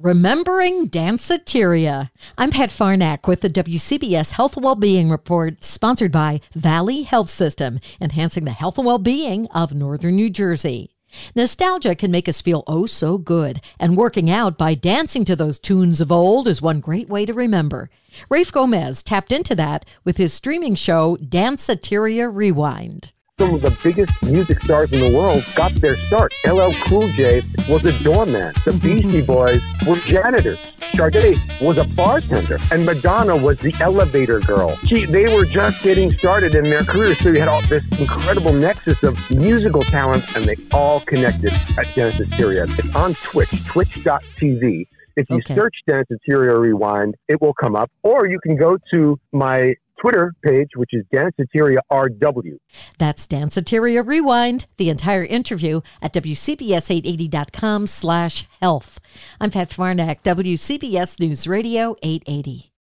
Remembering Danceteria. I'm Pat Farnack with the WCBS Health and Wellbeing Report, sponsored by Valley Health System, enhancing the health and well-being of Northern New Jersey. Nostalgia can make us feel oh so good, and working out by dancing to those tunes of old is one great way to remember. Rafe Gomez tapped into that with his streaming show Danceteria Rewind some of the biggest music stars in the world got their start. LL Cool J was a doorman. The mm-hmm. Beastie Boys were janitors. Sade was a bartender. And Madonna was the elevator girl. She, they were just getting started in their careers. So you had all this incredible nexus of musical talent, and they all connected at Danceteria. It's on Twitch, twitch.tv. If you okay. search Danceteria Rewind, it will come up. Or you can go to my Twitter page, which is Danceteria RW. That's Danceteria Rewind, the entire interview at WCBS880.com slash health. I'm Pat Farnack, WCBS News Radio 880.